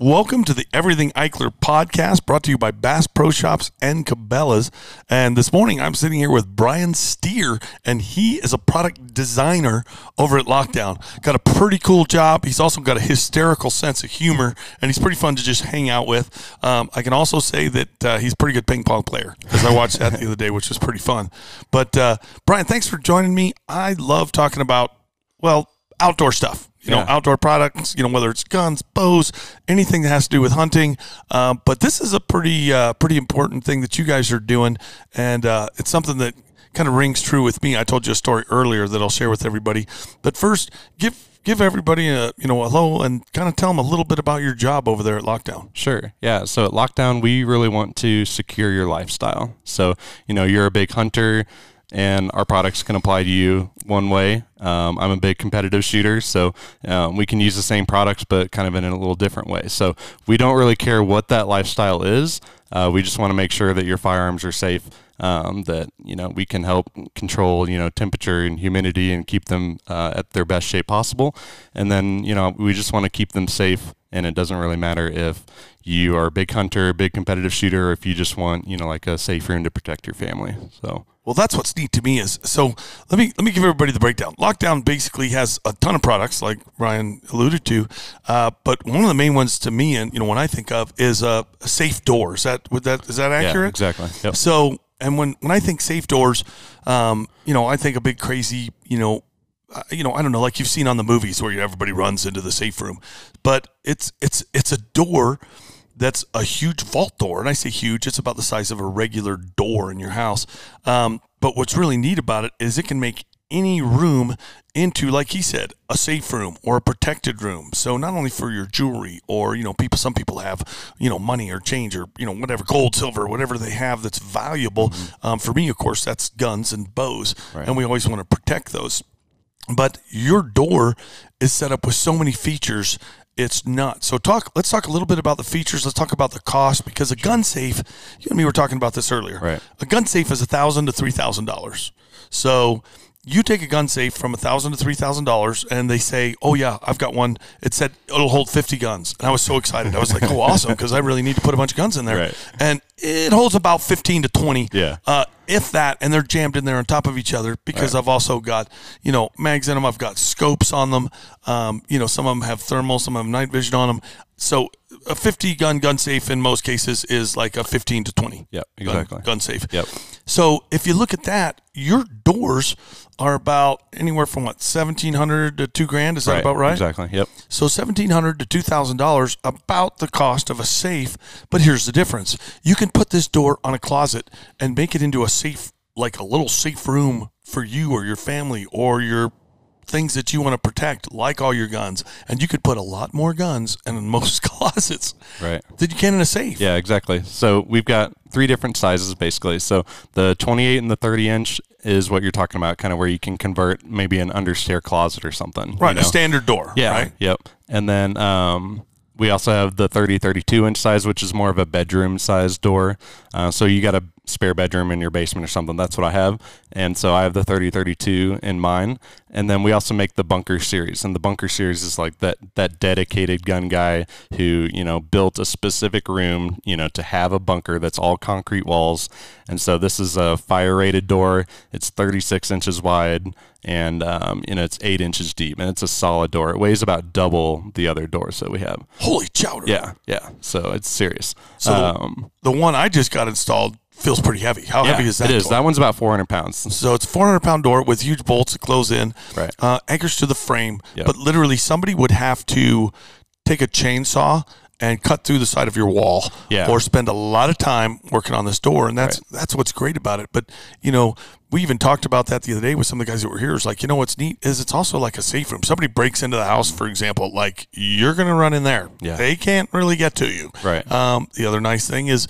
Welcome to the Everything Eichler podcast brought to you by Bass Pro Shops and Cabela's. And this morning I'm sitting here with Brian Steer, and he is a product designer over at Lockdown. Got a pretty cool job. He's also got a hysterical sense of humor, and he's pretty fun to just hang out with. Um, I can also say that uh, he's a pretty good ping pong player because I watched that the other day, which was pretty fun. But uh, Brian, thanks for joining me. I love talking about, well, outdoor stuff you know, outdoor products, you know, whether it's guns, bows, anything that has to do with hunting. Uh, but this is a pretty, uh, pretty important thing that you guys are doing. And uh, it's something that kind of rings true with me. I told you a story earlier that I'll share with everybody. But first, give, give everybody a, you know, a hello and kind of tell them a little bit about your job over there at Lockdown. Sure. Yeah. So at Lockdown, we really want to secure your lifestyle. So, you know, you're a big hunter and our products can apply to you one way. Um, I'm a big competitive shooter, so um, we can use the same products, but kind of in a little different way. So we don't really care what that lifestyle is. Uh, we just want to make sure that your firearms are safe. Um, that you know we can help control you know temperature and humidity and keep them uh, at their best shape possible, and then you know we just want to keep them safe. And it doesn't really matter if you are a big hunter, big competitive shooter, or if you just want you know like a safe room to protect your family. So Well, that's what's neat to me is so. Let me let me give everybody the breakdown. Lockdown basically has a ton of products, like Ryan alluded to, uh, but one of the main ones to me, and you know, when I think of, is a safe door. Is that would that is that accurate? yeah, exactly. Yep. So, and when when I think safe doors, um, you know, I think a big crazy, you know, uh, you know, I don't know, like you've seen on the movies where everybody runs into the safe room, but it's it's it's a door that's a huge vault door, and I say huge, it's about the size of a regular door in your house. Um, but what's really neat about it is it can make any room into like he said a safe room or a protected room. So not only for your jewelry or you know people some people have you know money or change or you know whatever gold silver whatever they have that's valuable. Um, for me of course that's guns and bows and we always want to protect those. But your door is set up with so many features it's nuts. So talk let's talk a little bit about the features. Let's talk about the cost because a gun safe you and me were talking about this earlier. Right. a gun safe is a thousand to three thousand dollars. So you take a gun safe from a thousand to three thousand dollars and they say oh yeah i've got one it said it'll hold 50 guns and i was so excited i was like oh awesome because i really need to put a bunch of guns in there Right. and it holds about 15 to 20 Yeah. uh, if that, and they're jammed in there on top of each other because I've also got, you know, mags in them. I've got scopes on them. Um, you know, some of them have thermal, some of them night vision on them. So a 50 gun gun safe in most cases is like a 15 to 20. Yep, gun- exactly. Gun, safe. Yep. So if you look at that, your doors are about anywhere from what 1700 to 2 grand is that about right? Exactly. Yep. So seventeen hundred to two thousand dollars, about the cost of a safe. But here's the difference: you can put this door on a closet and make it into a safe, like a little safe room for you or your family or your things that you want to protect, like all your guns. And you could put a lot more guns in most closets Right. than you can in a safe. Yeah, exactly. So we've got three different sizes basically. So the 28 and the 30 inch is what you're talking about, kind of where you can convert maybe an understair closet or something. you Right, know? a standard door. Yeah. Right. Yep. And then um, we also have the 30, 32 inch size, which is more of a bedroom size door. Uh, so you got a spare bedroom in your basement or something. That's what I have. And so I have the 3032 in mine. And then we also make the bunker series. And the bunker series is like that, that dedicated gun guy who, you know, built a specific room, you know, to have a bunker that's all concrete walls. And so this is a fire rated door. It's 36 inches wide and, um, you know, it's eight inches deep and it's a solid door. It weighs about double the other doors that we have. Holy chowder. Yeah. Yeah. So it's serious. So um, the one I just got installed feels pretty heavy. How yeah, heavy is that? It is. door? That one's about 400 pounds. So it's 400 pound door with huge bolts that close in, Right. uh, anchors to the frame. Yep. But literally, somebody would have to take a chainsaw and cut through the side of your wall, Yeah. or spend a lot of time working on this door. And that's that's what's great about it. But you know, we even talked about that the other day with some of the guys that were here. It's like, you know, what's neat is it's also like a safe room. Somebody breaks into the house, for example, like you're gonna run in there. Yeah. They can't really get to you. Right. Um, the other nice thing is,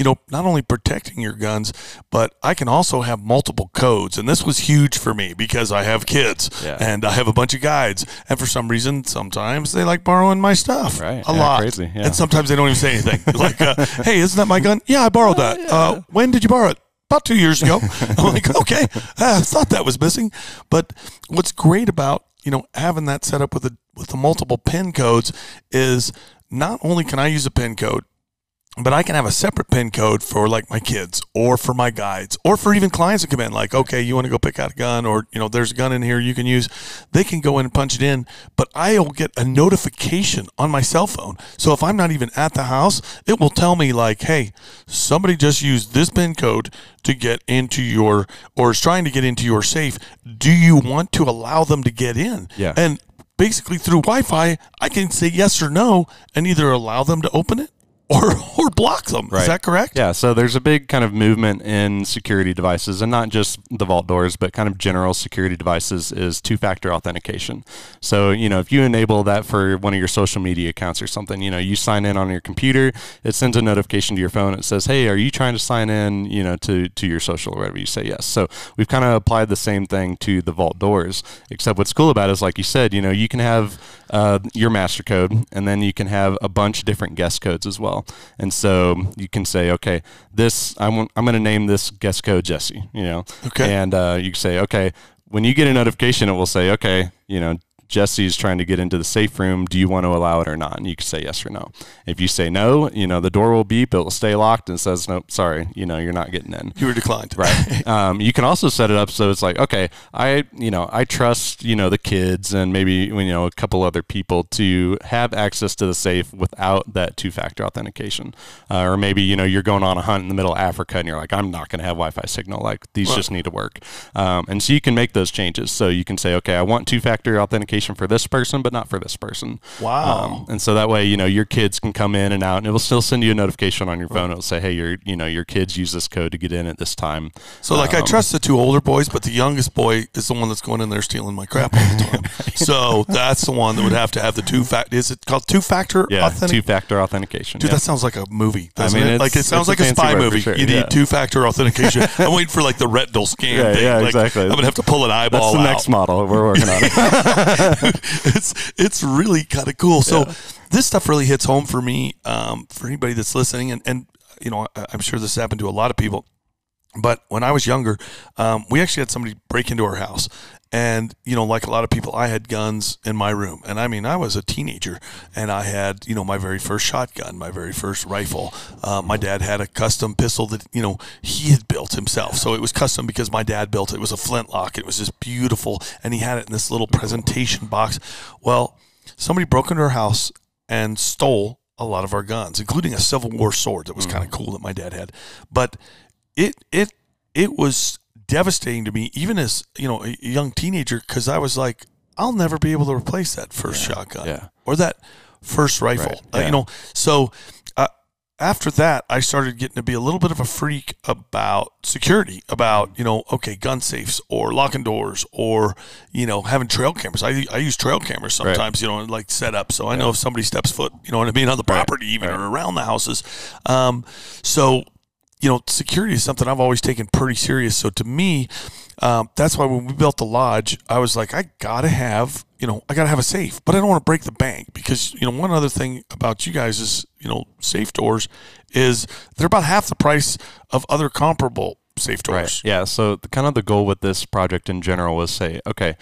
you know, not only protecting your guns, but I can also have multiple codes. And this was huge for me because I have kids Yeah. and I have a bunch of guides. And for some reason, sometimes they like borrowing my stuff. Right. A Yeah, lot. crazy. Yeah. And sometimes they don't even say anything. like, uh, hey, isn't that my gun? Yeah, I borrowed that. Uh, when did you borrow it? About two years ago. I'm like, okay, I thought that was missing. But what's great about you know, having that set up with the with the multiple pin codes is not only can I use a pin code, but I can have a separate pin code for like my kids or for my guides or for even clients that come in like, okay, you want to go pick out a gun or, you know, there's a gun in here you can use. They can go in and punch it in, but I'll get a notification on my cell phone. So if I'm not even at the house, it will tell me like, hey, somebody just used this pin code to get into your or is trying to get into your safe. Do you want to allow them to get in? Yeah. And basically through Wi-Fi, I can say yes or no and either allow them to open it or or block them. Right. Is that correct? Yeah. So there's a big kind of movement in security devices, and not just the vault doors, but kind of general security devices is two-factor authentication. So you know, if you enable that for one of your social media accounts or something, you know, you sign in on your computer, it sends a notification to your phone. It says, "Hey, are you trying to sign in? You know, to to your social or whatever." You say yes. So we've kind of applied the same thing to the vault doors, except what's cool about it is, like you said, you know, you can have uh, your master code, and then you can have a bunch of different guest codes as well. And so you can say, okay, this I'm I'm going to name this guest code Jesse. You know, Okay. and uh, you say, okay, when you get a notification, it will say, okay, you know. Jesse's trying to get into the safe room. Do you want to allow it or not? And you can say yes or no. If you say no, you know, the door will beep, it will stay locked and says, nope, sorry, you know, you're not getting in. You were declined. Right. um, you can also set it up so it's like, okay, I, you know, I trust, you know, the kids and maybe, you know, a couple other people to have access to the safe without that two factor authentication. Uh, or maybe, you know, you're going on a hunt in the middle of Africa and you're like, I'm not going to have Wi Fi signal. Like, these Right. just need to work. Um, and so you can make those changes. So you can say, okay, I want two factor authentication for this person, but not for this person. Wow. Um, and so that way, you know, your kids can come in and out, and it will still send you a notification on your phone. It'll say, "Hey, your, you know, your kids use this code to get in at this time." So like I Um, trust the two older boys, but the youngest boy is the one that's going in there stealing my crap all the time. so that's the one that would have to have the two factor. Is it called two factor? Yeah, authentic? two-factor authentication. Dude, yeah. that sounds like a movie. Doesn't mean, it? like it sounds like a spy movie. sure, You need yeah. two factor authentication. I'm waiting for like the retinal scan Yeah, thing. yeah, Like, exactly. I'm gonna have to pull an eyeball That's the out. next model we're working on. it's it's really kind of cool. So this stuff really hits home for me, um, for anybody that's listening, and and you know I, I'm sure this happened to a lot of people. But when I was younger, um, we actually had somebody break into our house. And, you know, like a lot of people, I had guns in my room. And I mean, I was a teenager and I had, you know, my very first shotgun, my very first rifle. Uh, my dad had a custom pistol that, you know, he had built himself. So it was custom because my dad built it. It was a flintlock. It was just beautiful. And he had it in this little presentation box. Well, somebody broke into our house and stole a lot of our guns, including a Civil War sword that was kind of cool that my dad had. But it it it was devastating to me, even as you know a young teenager, because I was like, I'll never be able to replace that first shotgun yeah. or that first rifle. Right, Uh, you know, so. Uh, after that, I started getting to be a little bit of a freak about security, about you know, okay, gun safes or locking doors or you know having trail cameras. I, I use trail cameras sometimes, you know, and like set up so I know if somebody steps foot, you know what I mean, on the property even or around the houses. Um, so you know, security is something I've always taken pretty serious. So to me, um, that's why when we built the lodge, I was like, I gotta have, you know, I gotta have a safe, but I don't want to break the bank because you know one other thing about you guys is, you know, safe doors is they're about half the price of other comparable safe doors. Right. Yeah. So the, kind of the goal with this project in general was say, okay,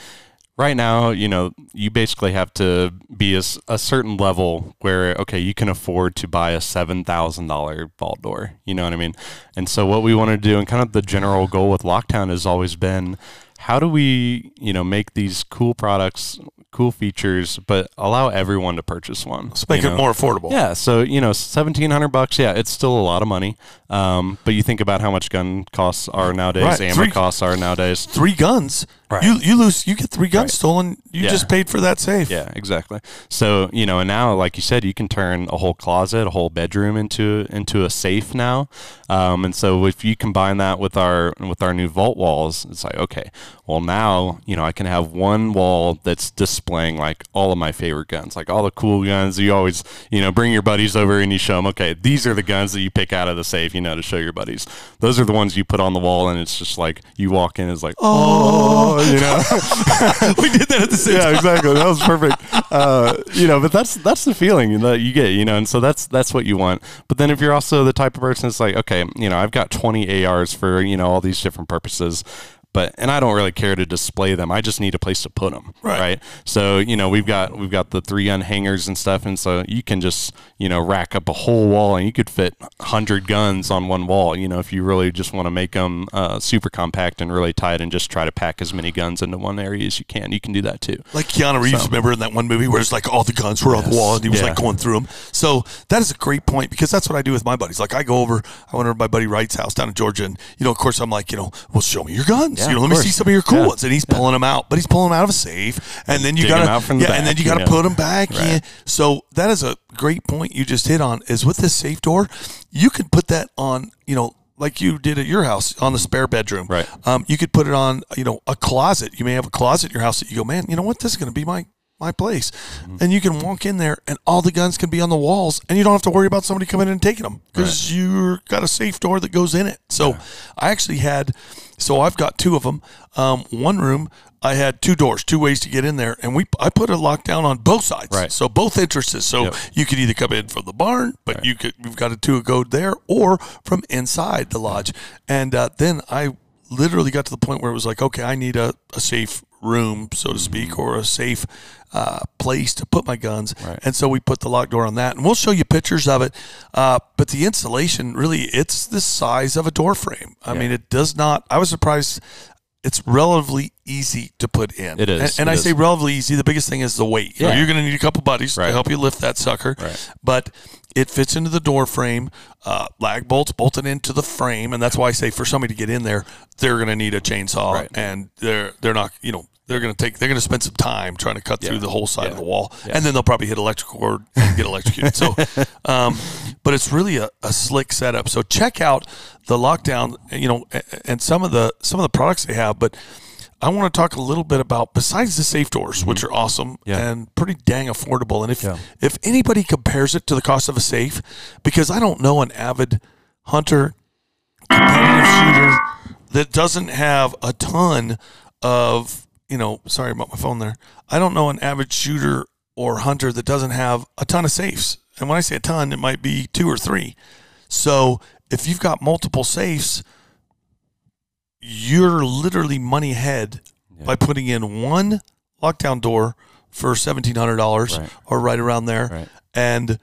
right now, you know, you basically have to be a certain level where, okay, you can afford to buy a $7,000 vault door. You know what I mean? And so what we want to do and kind of the general goal with Lockdown has always been, how do we, you know, make these cool products, cool features, but allow everyone to purchase one? Let's make you it more affordable. Yeah, so you know, seventeen hundred bucks. Yeah, it's still a lot of money. Um, but you think about how much gun costs are nowadays, Right, ammo three- costs are nowadays. Three guns. Right. You you lose you get three guns Right. stolen. You Yeah. just paid for that safe. Yeah, exactly. So you know, and now, like you said, you can turn a whole closet, a whole bedroom into into a safe now. Um, and so if you combine that with our with our new vault walls, it's like okay, well now you know I can have one wall that's displaying like all of my favorite guns, like all the cool guns. You always you know bring your buddies over and you show them, okay, these are the guns that you pick out of the safe, you know, to show your buddies. Those are the ones you put on the wall, and it's just like you walk in, it's like oh, you know. we did that at the same yeah, time. exactly. That was perfect. Uh, you know, but that's that's the feeling that you get, you know, and so that's that's what you want. But then if you're also the type of person that's like, okay, you know, I've got 20 ARs for you know all these different purposes. But and I don't really care to display them. I just need a place to put them. Right. Right. So you know we've got we've got the three gun hangers and stuff, and so you can just you know rack up a whole wall, and you could fit hundred guns on one wall. You know if you really just want to make them uh, super compact and really tight, and just try to pack as many guns into one area as you can, you can do that too. Like Keanu Reeves, remember in that one movie where it's like all the guns were on the wall and he was Yeah. like going through them. So that is a great point because that's what I do with my buddies. Like I go over, I went over to my buddy Wright's house down in Georgia, and you know, of course, I'm like, you know, well, show me your guns. Yeah, you know, let me see some of your cool ones. And he's pulling them out, but he's pulling them out of a safe, and then you from the yeah, and then you gotta put them back in. So that is a great point you just hit on. Is with this safe door, you could put that on, you know. Like you did at your house on the spare bedroom, Right. um, you could put it on, you know, a closet. You may have a closet in your house that you go, man, you know what? This is going to be my my place, and you can walk in there, and all the guns can be on the walls, and you don't have to worry about somebody coming in and taking them because you've got a safe door that goes in it. So I actually had, so I've got two of them. Um, one room. I had two doors, two ways to get in there, and we I put a lockdown on both sides, Right. so both entrances. So Yep. you could either come in from the barn, but you could you've got a two go there, or from inside the lodge. And uh, then I literally got to the point where it was like, okay, I need a, a safe room, so to speak, or a safe uh, place to put my guns. Right. And so we put the lock door on that, and we'll show you pictures of it. Uh, but the installation really, it's the size of a door frame. I mean, it does not. I was surprised. It's relatively easy to put in. It is, and, and it I is. say relatively easy. The biggest thing is the weight. You Yeah. you're going to need a couple buddies to help you lift that sucker. Right. But it fits into the door frame. Uh, lag bolts bolted into the frame, and that's why I say for somebody to get in there, they're going to need a chainsaw, Right. and they're they're not you know they're going to take they're going to spend some time trying to cut through the whole side of the wall, and then they'll probably hit electrical cord and get electrocuted. so, um, but it's really a, a slick setup. So check out the lockdown, you know, and some of the some of the products they have, but. I want to talk a little bit about besides the safe doors, which are awesome Mm-hmm. Yeah. and pretty dang affordable. And if Yeah. if anybody compares it to the cost of a safe, because I don't know an avid hunter, competitive shooter that doesn't have a ton of you know. Sorry about my phone there. I don't know an avid shooter or hunter that doesn't have a ton of safes. And when I say a ton, it might be two or three. So if you've got multiple safes, you're literally money ahead by putting in one lockdown door for seventeen hundred dollars Right. or right around there, Right. and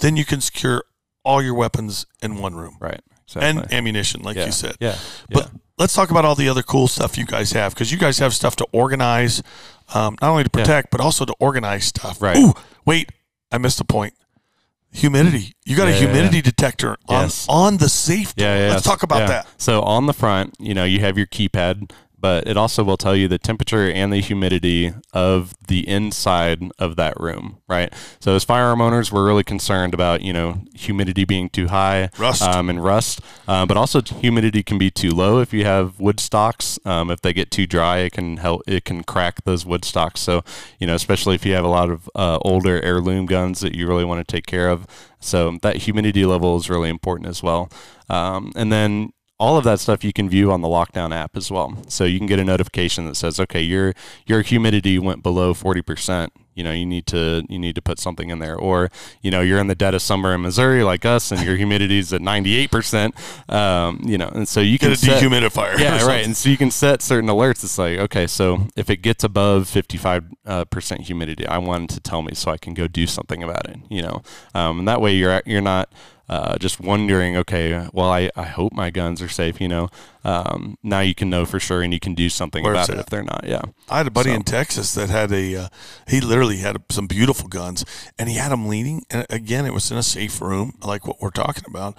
then you can secure all your weapons in one room Right. Exactly. and ammunition, like yeah. you said. Yeah. But yeah. let's talk about all the other cool stuff you guys have because you guys have stuff to organize, um, not only to protect but also to organize stuff. Right. Ooh, wait, I missed a point. Humidity. You got a Yeah, yeah, humidity detector on Yes. on the safe. Yeah, yeah. Let's talk about yeah. that. So on the front, you know, you have your keypad, but it also will tell you the temperature and the humidity of the inside of that room, right? So as firearm owners, we're really concerned about, you know, humidity being too high, Rust. um, and rust, uh, but also humidity can be too low if you have wood stocks. Um, if they get too dry, it can help. It can crack those wood stocks. So you know, especially if you have a lot of uh, older heirloom guns that you really want to take care of. So that humidity level is really important as well. Um, and then all of that stuff you can view on the lockdown app as well. So you can get a notification that says, okay, your your humidity went below forty percent. You know, you need to you need to put something in there, or you know, you're in the dead of summer in Missouri like us, and your humidity is at ninety eight percent. Um, you know, and so you Get can a set, dehumidifier. yeah, right. And so you can set certain alerts. It's like, okay, so if it gets above 55 uh, percent humidity, I want it to tell me so I can go do something about it, you know? Um, and that way you're, you're not uh, just wondering, okay, well, I, I hope my guns are safe, you know? Um, now you can know for sure and you can do something Where it's about it at. if they're not. Yeah. I had a buddy So- in Texas that had a. Uh, he literally had some beautiful guns, and he had them leaning. And again, it was in a safe room, like what we're talking about.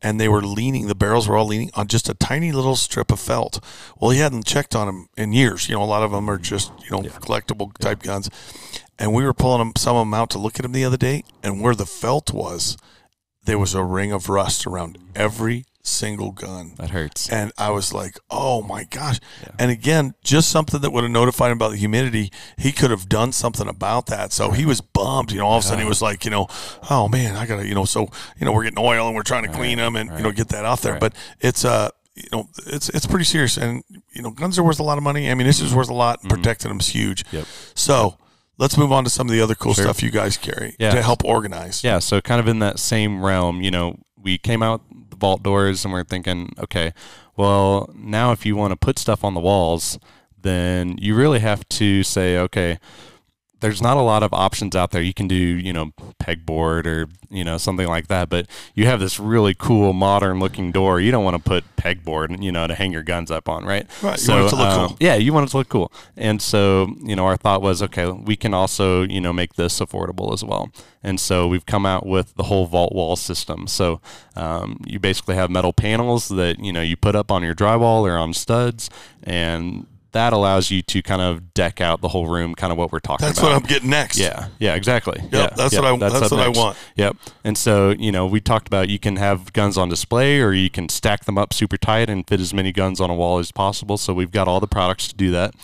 And they were leaning. The barrels were all leaning on just a tiny little strip of felt. Well, he hadn't checked on them in years. You know, a lot of them are just you know collectible type guns. And we were pulling them, some of them out to look at them the other day, and where the felt was, there was a ring of rust around every single gun. That hurts. And I was like, oh my gosh. And again, just something that would have notified him about the humidity, he could have done something about that. So he was bummed. You know, all of a sudden he was like, you know, oh man, I got to, you know, so, you know, we're getting oil and we're trying to clean them and, you know, get that off there. Right. But it's, uh, you know, it's it's pretty serious, and you know, guns are worth a lot of money. Ammunition is worth a lot, and protecting them is huge. Mm-hmm. Yep. So let's move on to some of the other cool Sure. stuff you guys carry Yeah. to help organize. Yeah, so kind of in that same realm, you know, we came out the vault doors and we're thinking, okay, well, now if you want to put stuff on the walls, then you really have to say, okay, there's not a lot of options out there. You can do, you know, pegboard or, you know, something like that, but you have this really cool modern looking door. You don't want to put pegboard, you know, to hang your guns up on, right? Right. You want it to look um, cool. Yeah, you want it to look cool. And so, you know, our thought was, okay, we can also, you know, make this affordable as well. And so we've come out with the whole vault wall system. So um, you basically have metal panels that, you know, you put up on your drywall or on studs and that allows you to kind of deck out the whole room, kind of what we're talking That's about. what I'm getting next. Yeah, yeah, exactly. yeah, that's yeah, what I- that's up what I want. Yep. And so, you know, we talked about you can have guns on display or you can stack them up super tight and fit as many guns on a wall as possible. So we've got all the products to do that.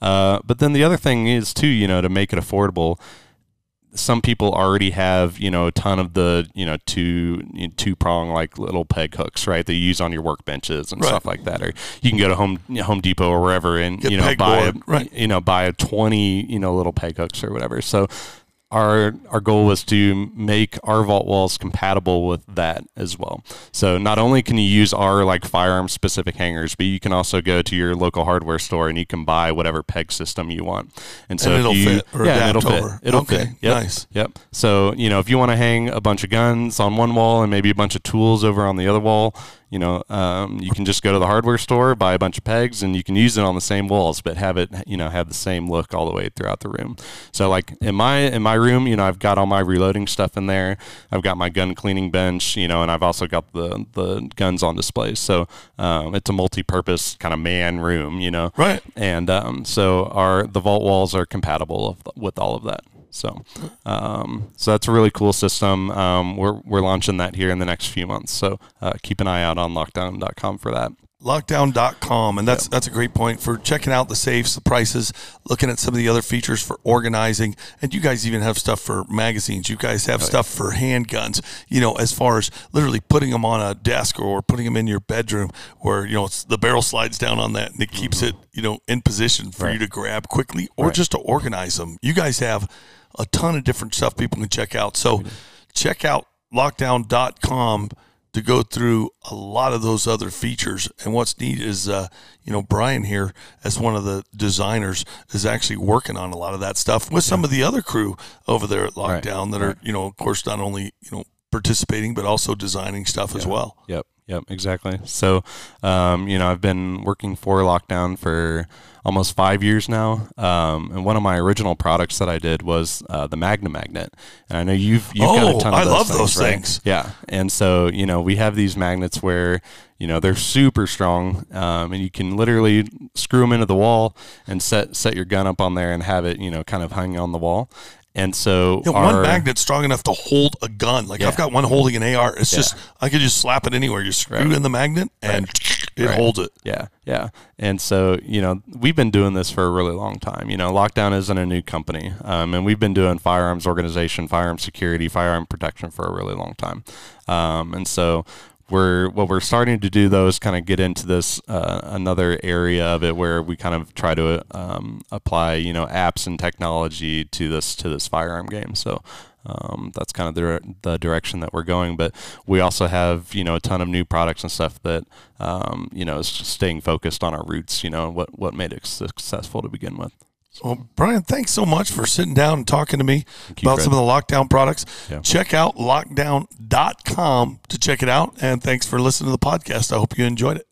Uh, but then the other thing is too, you know, to make it affordable. Some people already have, you know, a ton of the, you know, two you know, two prong like little peg hooks, right? That you use on your workbenches and Right. stuff like that. Or you can go to Home Home Depot or wherever and Get you know buy a, right. you know buy a 20 you know little peg hooks or whatever so our our goal was to make our vault walls compatible with that as well so not only can you use our like firearm specific hangers but you can also go to your local hardware store and you can buy whatever peg system you want and so And it'll you, fit or yeah it'll fit it'll Okay, fit yep. nice. Yep. So, you know, if you want to hang a bunch of guns on one wall and maybe a bunch of tools over on the other wall, you know, um, you can just go to the hardware store, buy a bunch of pegs, and you can use it on the same walls, but have it, you know, have the same look all the way throughout the room. So, like in my in my room, you know, I've got all my reloading stuff in there. I've got my gun cleaning bench, you know, and I've also got the the guns on display. So, um, it's a multi-purpose kind of man room, you know. Right. And um, so our the vault walls are compatible with all of that. So, um, so that's a really cool system. Um, we're we're launching that here in the next few months. So uh, keep an eye out on lockdown.com for that. lockdown.com and that's that's a great point for checking out the safes the prices looking at some of the other features for organizing and you guys even have stuff for magazines. You guys have oh, stuff for handguns you know as far as literally putting them on a desk or putting them in your bedroom where you know it's, the barrel slides down on that and it keeps mm-hmm. it you know in position for you to grab quickly or just to organize them you guys have a ton of different stuff people can check out. So check out lockdown.com to go through a lot of those other features. And what's neat is, uh, you know, Brian here, as one of the designers, is actually working on a lot of that stuff with some of the other crew over there at Lockdown that are, you know, of course, not only, you know, participating, but also designing stuff as well. Yep. Yep. Exactly. So, um, you know, I've been working for Lockdown for almost five years now. Um, and one of my original products that I did was uh, the Magna Magnet. And I know you've you've got Oh, a ton of I those love things, those right? things. Yeah. And so, you know, we have these magnets where, you know, they're super strong um, and you can literally screw them into the wall and set, set your gun up on there and have it, you know, kind of hanging on the wall. And so, Yeah, our, one magnet's strong enough to hold a gun. Like Yeah. I've got one holding an AR. It's just I could just slap it anywhere. You screw Right. in the magnet and it Right. holds it. Yeah, yeah. And so, you know, we've been doing this for a really long time. You know, Lockdown isn't a new company. Um, and we've been doing firearms organization, firearm security, firearm protection for a really long time. Um, and so, we're what we're starting to do though is kind of get into this uh, another area of it where we kind of try to um, apply you know apps and technology to this to this firearm game. So um, that's kind of the, the direction that we're going. But we also have you know a ton of new products and stuff that um, you know is staying focused on our roots. You know what what made it successful to begin with. Well, Brian, thanks so much for sitting down and talking to me you, about Fred. some of the lockdown products. Yeah. Check out lockdown.com to check it out. And thanks for listening to the podcast. I hope you enjoyed it.